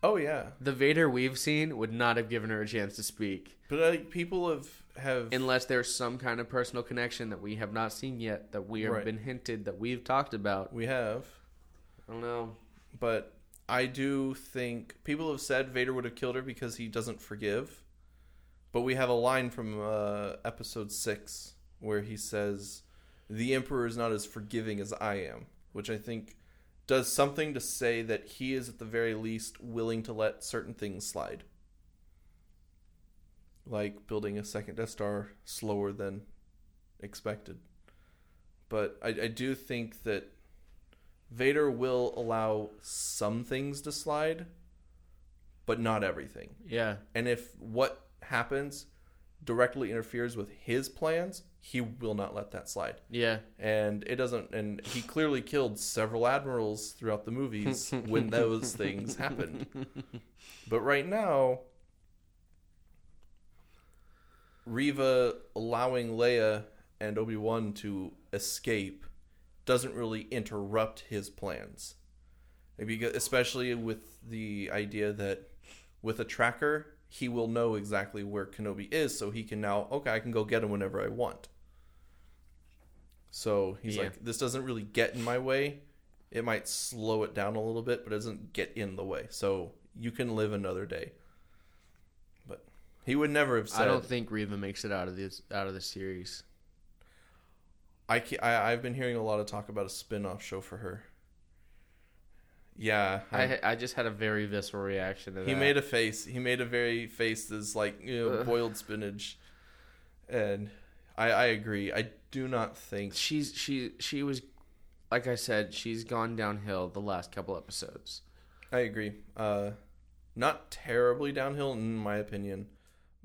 Oh yeah, The Vader we've seen would not have given her a chance to speak. but like people have have Unless there's some kind of personal connection that we have not seen yet, that we have Right. been hinted, that we've talked about. we have, I don't know. but I do think people have said Vader would have killed her because he doesn't forgive. But we have a line from uh, episode six where he says, "The Emperor is not as forgiving as I am," which I think does something to say that he is at the very least willing to let certain things slide, like building a second Death Star slower than expected. But I, I do think that Vader will allow some things to slide, but not everything. Yeah. And if what happens directly interferes with his plans, he will not let that slide. Yeah. And it doesn't and he clearly killed several admirals throughout the movies (laughs) when those things happened. (laughs) But right now Reva allowing Leia and Obi-Wan to escape doesn't really interrupt his plans. Maybe especially with the idea that with a tracker, he will know exactly where Kenobi is, so he can now okay, I can go get him whenever I want. So he's Yeah. like, this doesn't really get in my way. It might slow it down a little bit, but it doesn't get in the way. So you can live another day. But he would never have said. I don't think Reva makes it out of this out of the series. I, I I've been hearing a lot of talk about a spin-off show for her. Yeah, I, I just had a very visceral reaction to that. he made a face. He made a very face that's like you know boiled spinach, and I I agree. I do not think she's she she was like I said, she's gone downhill the last couple episodes. I agree. Uh, not terribly downhill in my opinion,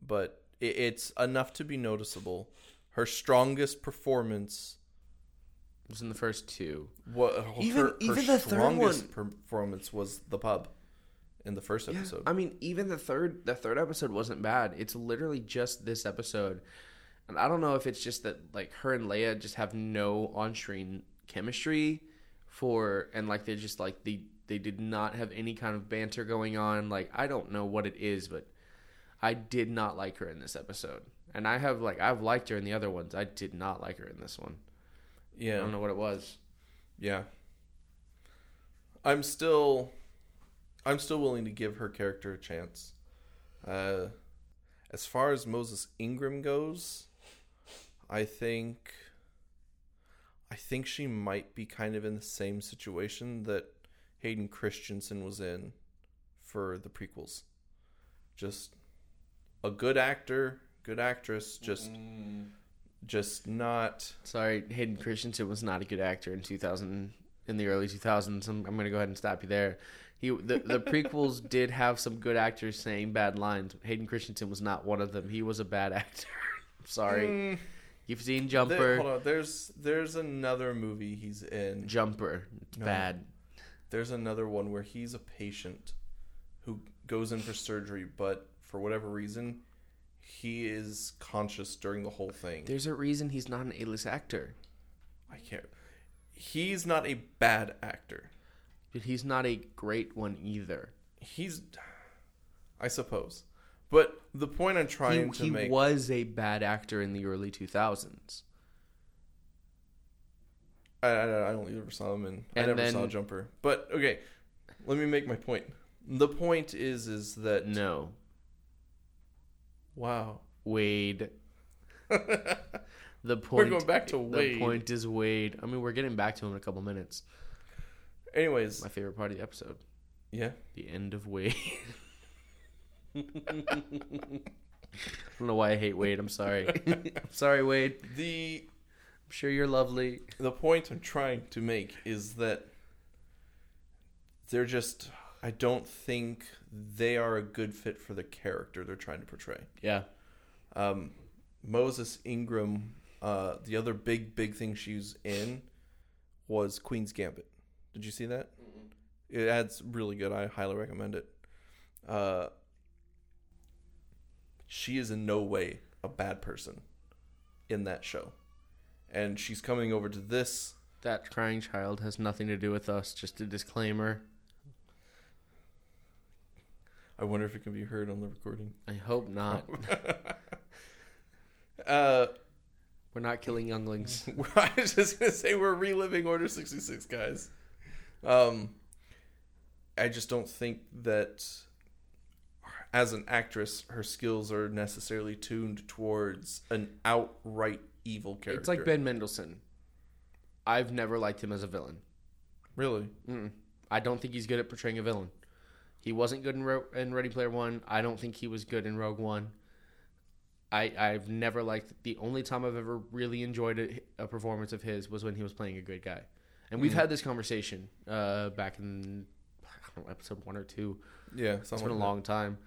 but it, it's enough to be noticeable. Her strongest performance was in the first two. What Even- her, even the third strongest performance was the pub in the first episode. I mean, even the third the third episode wasn't bad. It's literally just this episode. And I don't know if it's just that like her and Leia just have no on-screen chemistry for and like they're just like they they did not have any kind of banter going on. Like I don't know what it is, but I did not like her in this episode. And I have like I've liked her in the other ones. I did not like her in this one. I don't know what it was. yeah. I'm still, I'm still willing to give her character a chance. Uh, as far as Moses Ingram goes, I think, I think think she might be kind of in the same situation that Hayden Christensen was in for the prequels. Just a good actor, good actress, just just not Sorry, Hayden Christensen was not a good actor in 2000 in the early 2000s. I'm, I'm going to go ahead and stop you there. He the, the (laughs) prequels did have some good actors saying bad lines. Hayden Christensen was not one of them. He was a bad (laughs) actor. Sorry. Mm, You've seen there- Jumper. hold on, there's there's another movie he's in. Jumper. It's No. bad. There's another one where he's a patient who goes in for surgery, but for whatever reason, he is conscious during the whole thing. There's a reason he's not an A-list actor. I can't. He's not a bad actor. But he's not a great one either. He's, I suppose, but the point I'm He, trying to he make. was a bad actor in the early 2000s. I, don't I, I only ever saw him in. I And never saw Jumper. But okay, let me make my point. The point is, is that No. Wow. Wade. (laughs) The point. We're going back to The Wade. point is Wade. I mean, we're getting back to him in a couple minutes. Anyways, My favorite part of the episode: yeah. the end of Wade. (laughs) I don't know why I hate Wade. I'm sorry. (laughs) I'm sorry, Wade. The I'm sure you're lovely. the point I'm trying to make is that they're just I don't think they are a good fit for the character they're trying to portray. Yeah. Um, Moses Ingram, uh, the other big big thing she's in was Queen's Gambit. Did you see that? It adds really good. I highly recommend it. Uh, she is in no way a bad person in that show, and she's coming over to this That crying child has nothing to do with us. Just a disclaimer. I wonder if it can be heard on the recording. I hope not. (laughs) Uh, We're not killing younglings. (laughs) I was just gonna say we're reliving Order sixty six, guys. Um, I just don't think that as an actress, her skills are necessarily tuned towards an outright evil character. It's like Ben Mendelsohn. I've never liked him as a villain. Really? Mm-mm. I don't think he's good at portraying a villain. He wasn't good in, Ro- in Ready Player One. I don't think he was good in Rogue One. I I've never liked. The only time I've ever really enjoyed a, a performance of his was when he was playing a good guy. And we've Mhm. had this conversation uh, back in I don't know, episode one or two. Yeah. it's been a long time.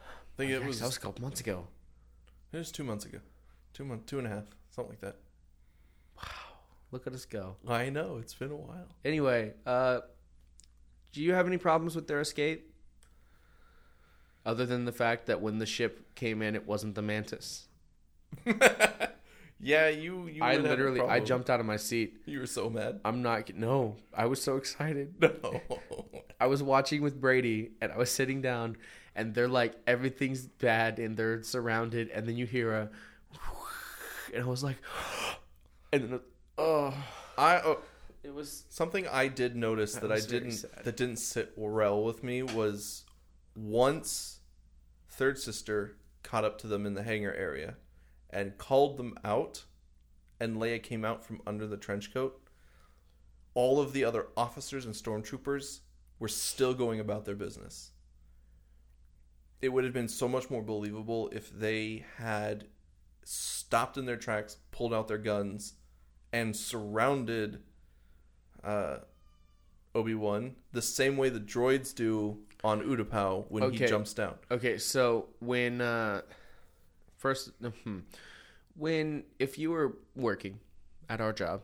I think it Actually, was. that was a couple months ago. It was two months ago. Two month, two and a half, something like that. Wow, look at us go. I know it's been a while. Anyway, uh, do you have any problems with their escape? Other than the fact that when the ship came in, it wasn't the Mantis. (laughs) yeah, you. you I would have a literally, I jumped out of my seat. You were so mad. I'm not. No, I was so excited. No. (laughs) I was watching with Brady, and I was sitting down, and they're like, everything's bad, and they're surrounded, and then you hear a, and I was like, (gasps) and then, oh, I. Oh, it was Something I did notice That that, I didn't sad. that didn't sit well with me was once third sister caught up to them in the hangar area and called them out and Leia came out from under the trench coat all of the other officers and stormtroopers were still going about their business it would have been so much more believable if they had stopped in their tracks pulled out their guns and surrounded uh, Obi Wan the same way the droids do on Utapau when he Okay. jumps down. Okay, so when uh first hmm, when if you were working at our job,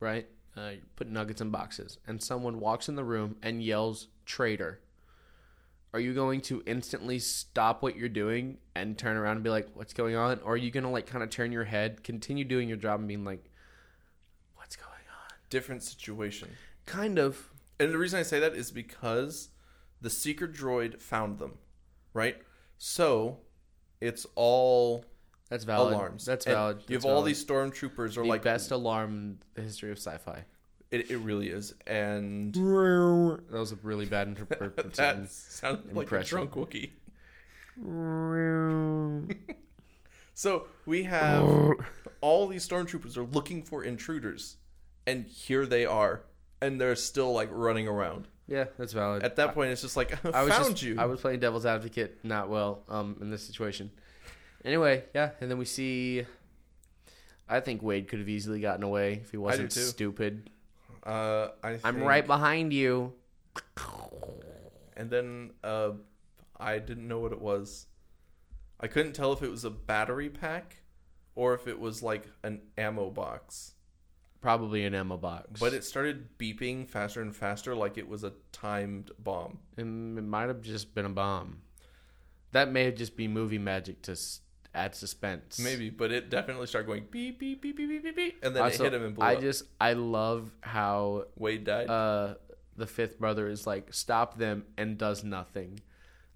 right? Uh, you put nuggets in boxes and someone walks in the room and yells traitor. Are you going to instantly stop what you're doing and turn around and be like, "What's going on?" Or are you going to like kind of turn your head, continue doing your job and being like, "What's going on?" Different situation. Kind of. And the reason I say that is because the secret droid found them, right? So it's all That's valid. alarms. That's valid. You have all these stormtroopers are the like best alarm in the history of sci-fi. It, it really is, and That was a really bad (laughs) interpretation. that sounded like a drunk Wookiee. (laughs) So we have all these stormtroopers are looking for intruders, and here they are, and they're still like running around. Yeah, that's valid. At that point, it's just like I (laughs) I was found just, you. I was playing devil's advocate not well um in this situation. Anyway, yeah, and then we see. I think Wade could have easily gotten away if he wasn't stupid. uh, I I'm think- right behind you. And then uh, I didn't know what it was. I couldn't tell if it was a battery pack or if it was like an ammo box. Probably an ammo box, But it started beeping faster and faster like it was a timed bomb. it, it might have just been a bomb. That may have just be movie magic to add suspense. Maybe, but it definitely started going beep, beep, beep, beep, beep, beep, beep. And then Also, it hit him and blew I up. just I love how Wade died. uh the fifth brother is like stop them and does nothing.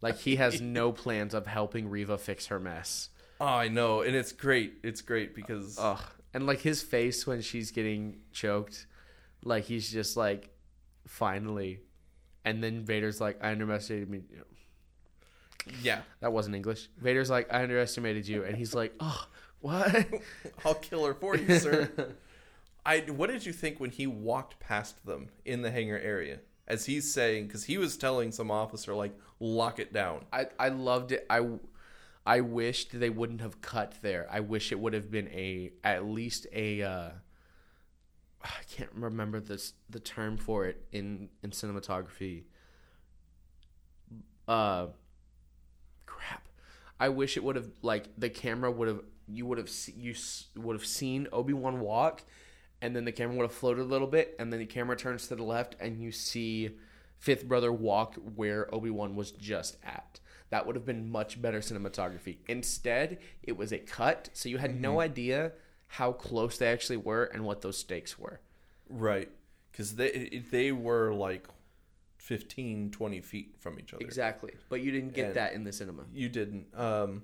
Like he has (laughs) no plans of helping Reva fix her mess. oh, I know. And it's great. It's great because. Ugh. And like his face when she's getting choked, like he's just like, finally. And then Vader's like, I underestimated me. yeah. That wasn't English. Vader's like, I underestimated you, and he's like, oh, what? (laughs) I'll kill her for you, sir. (laughs) I what did you think when he walked past them in the hangar area? As he's saying, because he was telling some officer like, "Lock it down." I I loved it. I I wished they wouldn't have cut there. I wish it would have been a at least a. Uh, I can't remember this the term for it in in cinematography. Uh, crap. I wish it would have like the camera would have you would have you would have seen Obi Wan walk, and then the camera would have floated a little bit, and then the camera turns to the left, and you see Fifth Brother walk where Obi Wan was just at. That would have been much better cinematography. Instead, it was a cut, so you had no idea how close they actually were and what those stakes were. Right. Because they they were like 15, 20 feet from each other. Exactly, but you didn't get And- that in the cinema. You didn't. Um,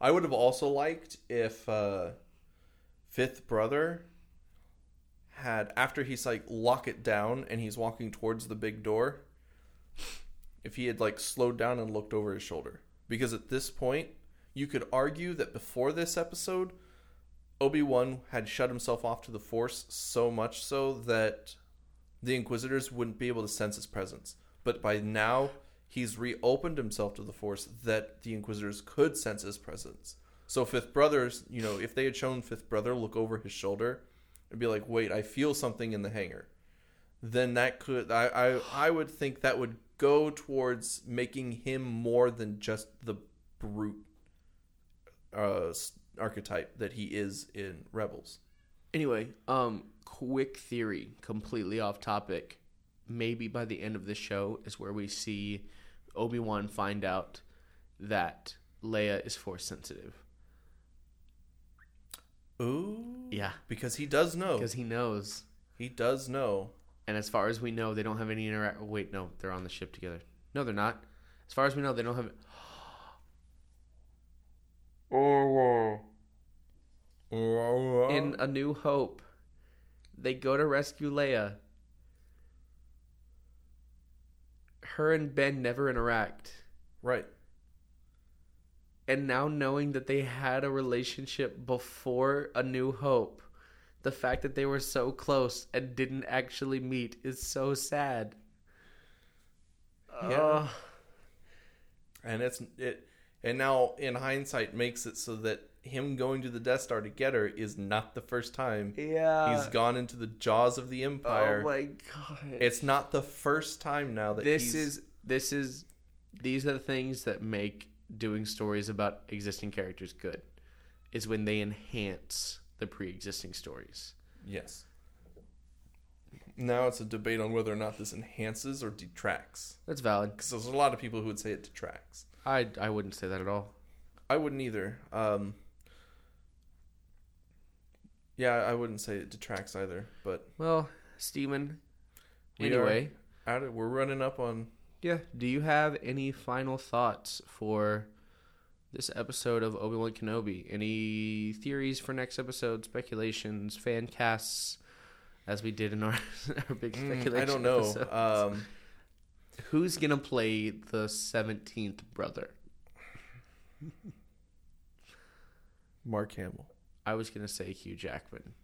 I would have also liked if uh, Fifth Brother had after he's like lock it down and he's walking towards the big door. If he had like slowed down and looked over his shoulder, because at this point you could argue that before this episode, Obi Wan had shut himself off to the Force so much so that the Inquisitors wouldn't be able to sense his presence. But by now, he's reopened himself to the Force that the Inquisitors could sense his presence. So Fifth Brothers, you know, if they had shown Fifth Brother look over his shoulder and be like, "Wait, I feel something in the hangar," then that could I I, I would think that would go towards making him more than just the brute uh, archetype that he is in Rebels. Anyway, um, quick theory, completely off topic. Maybe by the end of the show is where we see Obi Wan find out that Leia is force sensitive. Ooh, Yeah, because he does know. because he knows. He does know. And as far as we know, they don't have any interact. Wait, no, they're on the ship together. No, they're not. As far as we know, they don't have. (gasps) Oh, oh in A New Hope, they go to rescue Leia. Her and Ben never interact. right. And now knowing that they had a relationship before A New Hope, the fact that they were so close and didn't actually meet is so sad. Yeah. Ugh. and it's it and now in hindsight makes it so that him going to the Death Star to get her is not the first time yeah. he's gone into the jaws of the Empire. Oh my god. it's not the first time now that this he's, is this is these are the things that make doing stories about existing characters good. Is when they enhance the pre-existing stories. yes. Now it's a debate on whether or not this enhances or detracts. That's valid. Because there's a lot of people who would say it detracts. I I wouldn't say that at all. I wouldn't either. Um, yeah, I wouldn't say it detracts either. But Well, Stephen, anyway, out of, we're running up on yeah, do you have any final thoughts for this episode of Obi-Wan Kenobi? Any theories for next episode, speculations, fan casts as we did in our (laughs) our big Mm, speculation I don't know. Um, Who's going to play the 17th brother? Mark Hamill. I was going to say Hugh Jackman.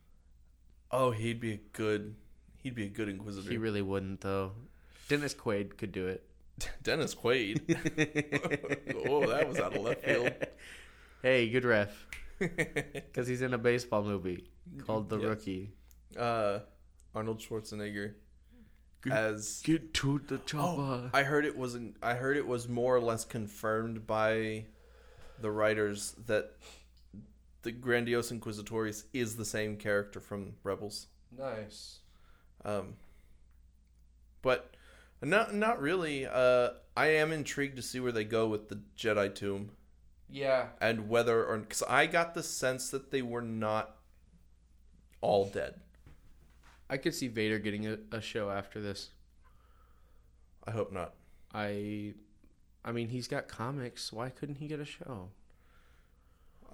Oh, he'd be a good. He'd be a good Inquisitor. He really wouldn't though. Dennis Quaid could do it. (laughs) Dennis Quaid. (laughs) oh, that was out of left field. Hey, good ref. (laughs) Because he's in a baseball movie called The Yes. Rookie. uh, Arnold Schwarzenegger as. Get to the Oh, I heard it wasn't. I heard it was more or less confirmed by the writers that the Grandiose Inquisitorius is the same character from Rebels. Nice. Um, but not not really. Uh, I am intrigued to see where they go with the Jedi Tomb Yeah. and whether or because I got the sense that they were not all dead. I could see Vader getting a, a show after this. I hope not. I I mean he's got comics. Why couldn't he get a show?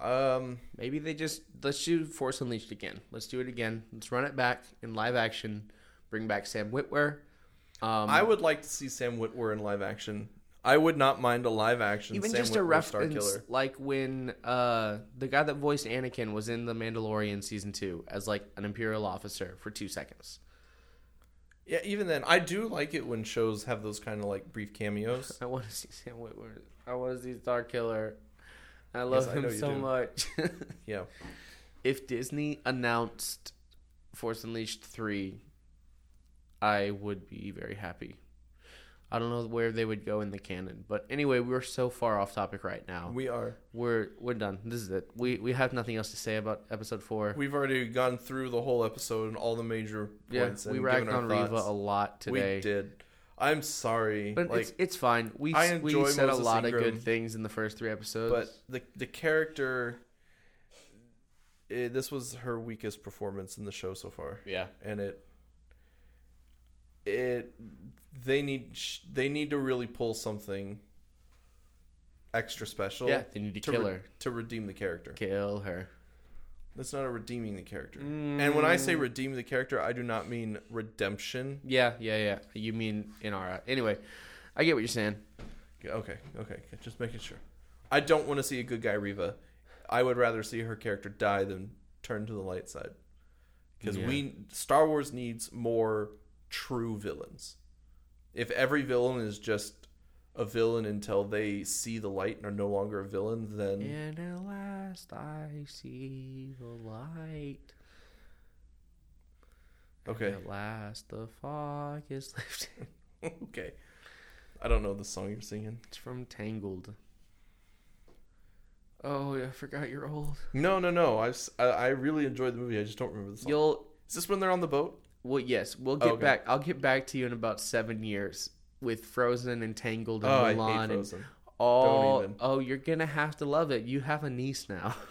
Um, Maybe they just let's do Force Unleashed again. Let's do it again. Let's run it back in live action. Bring back Sam Witwer. Um, I would like to see Sam Witwer in live action. I would not mind a live action even Sam just a Witwer Star reference like when uh, the guy that voiced Anakin was in The Mandalorian season two as like an Imperial officer for two seconds. Yeah, even then, I do like it when shows have those kind of like brief cameos. (laughs) I want to see Sam Witwer. I want to see Starkiller. I love I him you so do. much. Yeah, (laughs) if Disney announced Force Unleashed 3, I would be very happy. I don't know where they would go in the canon, but anyway, we're so far off topic right now. we are. We're we're done. This is it. We we have nothing else to say about episode 4. We've already gone through the whole episode and all the major points. yeah, we and ragged on Reva a lot today. We did. I'm sorry, But like, it's it's fine. We I we said a Moses lot of good things in the first 3 episodes. but the the character. eh, this was her weakest performance in the show so far. yeah. and it it they need they need to really pull something extra special Yeah, they need to to, kill re- her. to redeem the character Kill her. that's not a redeeming the character and when i say mm. redeem the character i do not mean redemption Yeah, yeah, yeah. You mean in our anyway? I get what you're saying. okay okay okay, just making sure i don't want to see a good guy reva i would rather see her character die than turn to the light side because Yeah. we star wars needs more true villains if every villain is just a villain until they see the light and are no longer a villain then And at last I see the light. okay At last the fog is (laughs) lifted. okay i don't know the song you're singing It's from Tangled. Oh, yeah, I forgot you're old. no no no I, I really enjoyed the movie i just don't remember the song You'll is this when they're on the boat well, yes, we'll get Okay. back. I'll get back to you in about seven years with Frozen and Tangled oh, and oh i Mulan hate and frozen all. even. Oh, you're gonna have to love it. You have a niece now. (laughs)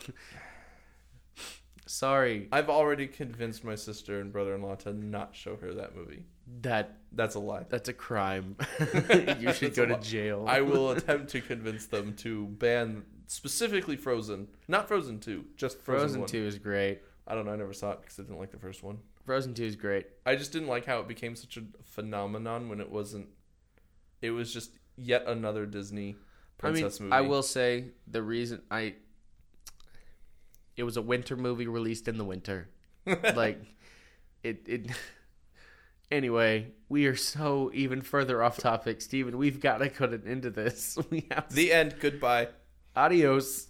Sorry, i've already convinced my sister and brother-in-law to not show her that movie that that's a lie that's a crime. (laughs) (laughs) you should That's go a to lot. jail. I will attempt to convince them to ban specifically Frozen, not Frozen Two, just Frozen, Frozen 1. Two is great. I don't know. I never saw it because I didn't like the first one. Frozen Two is great. I just didn't like how it became such a phenomenon when it wasn't. It was just yet another Disney princess I mean, movie. I will say the reason I it was a winter movie released in the winter. (laughs) like it it (laughs) Anyway, we are so even further off topic, Stephen. We've got to cut it into this. (laughs) We have The end. Goodbye. adios.